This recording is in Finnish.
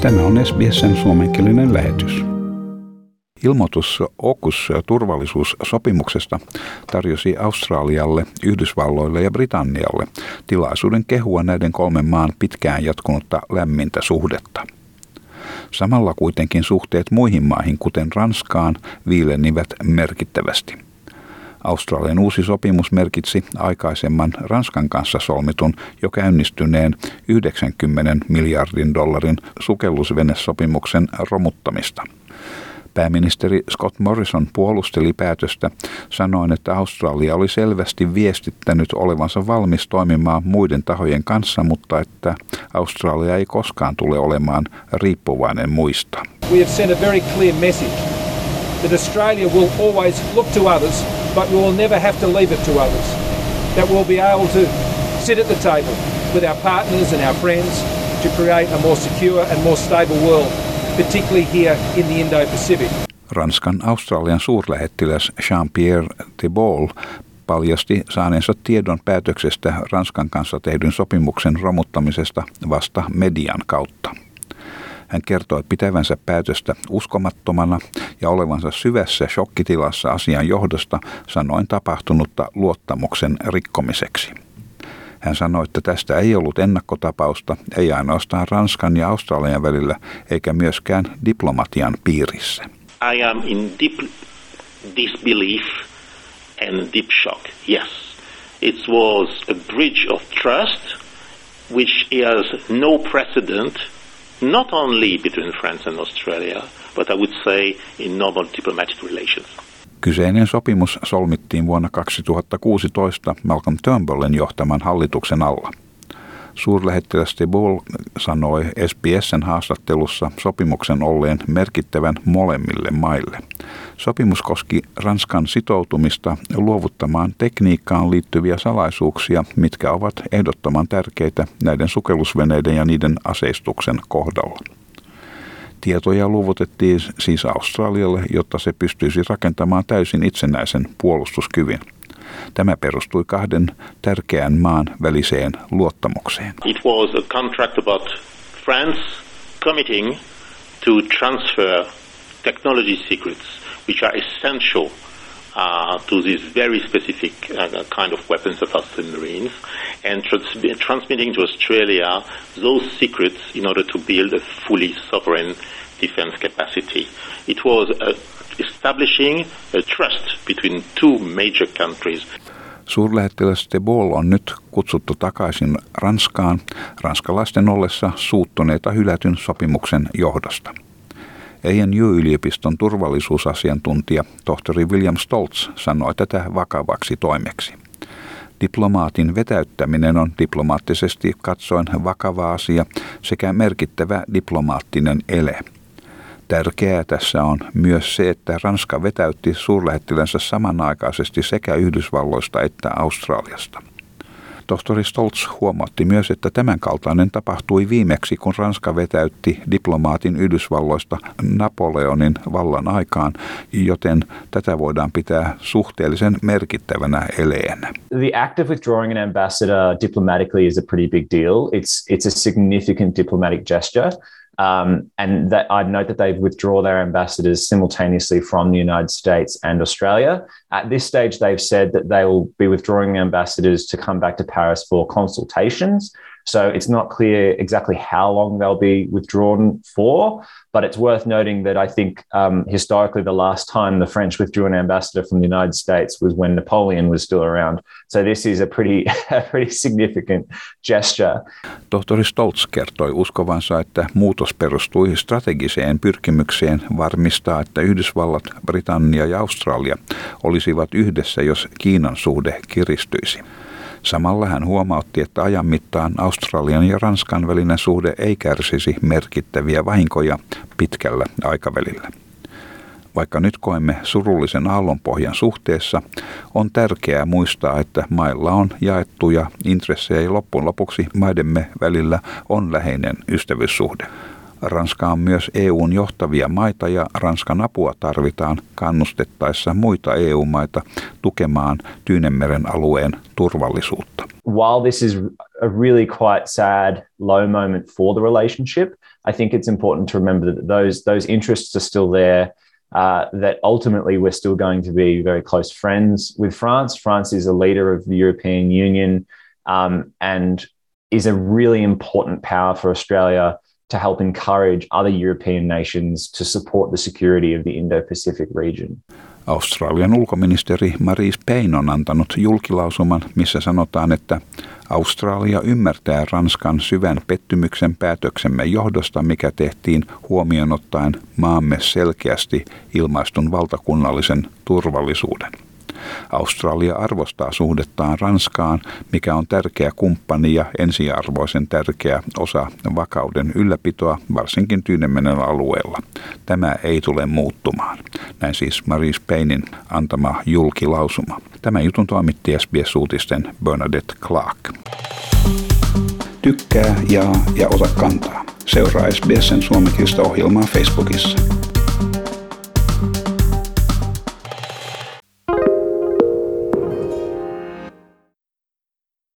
Tämä on SBSn suomenkielinen lähetys. Ilmoitus AUKUS-turvallisuussopimuksesta tarjosi Australialle, Yhdysvalloille ja Britannialle tilaisuuden kehua näiden kolmen maan pitkään jatkunutta lämmintä suhdetta. Samalla kuitenkin suhteet muihin maihin, kuten Ranskaan, viilenivät merkittävästi – Australian uusi sopimus merkitsi aikaisemman Ranskan kanssa solmitun jo käynnistyneen 90 miljardin dollarin sukellusvenesopimuksen romuttamista. Pääministeri Scott Morrison puolusteli päätöstä sanoen, että Australia oli selvästi viestittänyt olevansa valmis toimimaan muiden tahojen kanssa, mutta että Australia ei koskaan tule olemaan riippuvainen muista. We have sent a very clear message that Australia will always look to others but we will never have to leave it to others. That we'll be able to sit at the table with our partners and our friends to create a more secure and more stable world, particularly here in the Indo-Pacific. Ranskan Australian suurlähettiläs Jean-Pierre Thibault paljasti saaneensa tiedon päätöksestä Ranskan kanssa tehdyn sopimuksen romuttamisesta vasta median kautta. Hän kertoi pitävänsä päätöstä uskomattomana ja olevansa syvässä shokkitilassa asian johdosta sanoin tapahtunutta luottamuksen rikkomiseksi. Hän sanoi, että tästä ei ollut ennakkotapausta, ei ainoastaan Ranskan ja Australian välillä, eikä myöskään diplomatian piirissä. I am in deep disbelief and deep shock. Yes, it was a bridge of trust which has no precedent not only between France and Australia, but I would say in normal diplomatic relations. Kyseinen sopimus solmittiin vuonna 2016 Malcolm Turnbullen johtaman hallituksen alla. Suurlähettiläs de sanoi SBSn haastattelussa sopimuksen olleen merkittävän molemmille maille. Sopimus koski Ranskan sitoutumista luovuttamaan tekniikkaan liittyviä salaisuuksia, mitkä ovat ehdottoman tärkeitä näiden sukellusveneiden ja niiden aseistuksen kohdalla. Tietoja luovutettiin siis Australialle, jotta se pystyisi rakentamaan täysin itsenäisen puolustuskyvyn. Tämä perustui kahden tärkeän maan väliseen luottamukseen. It was a contract about France committing to transfer technology secrets which are essential uh, to these very specific uh, kind of weapons of submarines and trans- transmitting to Australia those secrets in order to build a fully sovereign defense capacity. It was a establishing a trust between two major countries. Suurlähettiläs de Gaulle on nyt kutsuttu takaisin Ranskaan ranskalaisten ollessa suuttuneita hylätyn sopimuksen johdosta. ANU-yliopiston turvallisuusasiantuntija tohtori William Stoltz sanoi tätä vakavaksi toimeksi. Diplomaatin vetäyttäminen on diplomaattisesti katsoen vakava asia sekä merkittävä diplomaattinen ele – Tärkeää tässä on myös se, että Ranska vetäytti suurlähettilänsä samanaikaisesti sekä Yhdysvalloista että Australiasta. Tohtori Stoltz huomautti myös, että tämänkaltainen tapahtui viimeksi, kun Ranska vetäytti diplomaatin Yhdysvalloista Napoleonin vallan aikaan, joten tätä voidaan pitää suhteellisen merkittävänä eleenä. The act of withdrawing an ambassador diplomatically is a pretty big deal. It's, it's a significant diplomatic gesture. Um, and that I'd note that they've withdrawn their ambassadors simultaneously from the United States and Australia. At this stage, they've said that they will be withdrawing ambassadors to come back to Paris for consultations. So it's not clear exactly how long they'll be withdrawn for, but it's worth noting that I think um, historically the last time the French withdrew an ambassador from the United States was when Napoleon was still around. So this is a pretty, a pretty significant gesture. Tohtori Stoltz kertoi uskovansa, että muutos perustui strategiseen pyrkimykseen varmistaa, että Yhdysvallat, Britannia ja Australia olisivat yhdessä, jos Kiinan suhde kiristyisi. Samalla hän huomautti, että ajan mittaan Australian ja Ranskan välinen suhde ei kärsisi merkittäviä vahinkoja pitkällä aikavälillä. Vaikka nyt koemme surullisen aallonpohjan suhteessa, on tärkeää muistaa, että mailla on jaettuja intressejä ja loppujen lopuksi maidemme välillä on läheinen ystävyyssuhde. Ranska on myös EUn johtavia maita ja Ranskan apua tarvitaan kannustettaessa muita EU-maita tukemaan Tyynemeren alueen turvallisuutta. While this is a really quite sad low moment for the relationship, I think it's important to remember that those those interests are still there. Uh, that ultimately we're still going to be very close friends with France. France is a leader of the European Union um, and is a really important power for Australia to help encourage other European nations to support the security of the Indo Pacific region. Australian ulkoministeri Maris Payne on antanut julkilausuman, missä sanotaan, että Australia ymmärtää Ranskan syvän pettymyksen päätöksemme johdosta, mikä tehtiin huomioon ottaen maamme selkeästi ilmaistun valtakunnallisen turvallisuuden. Australia arvostaa suhdettaan Ranskaan, mikä on tärkeä kumppani ja ensiarvoisen tärkeä osa vakauden ylläpitoa, varsinkin Tyynemenen alueella. Tämä ei tule muuttumaan. Näin siis Maris Paynein antama julkilausuma. Tämä jutun toimitti SBS-uutisten Bernadette Clark. Tykkää, jaa ja ota kantaa. Seuraa SBSn suomenkielistä ohjelmaa Facebookissa.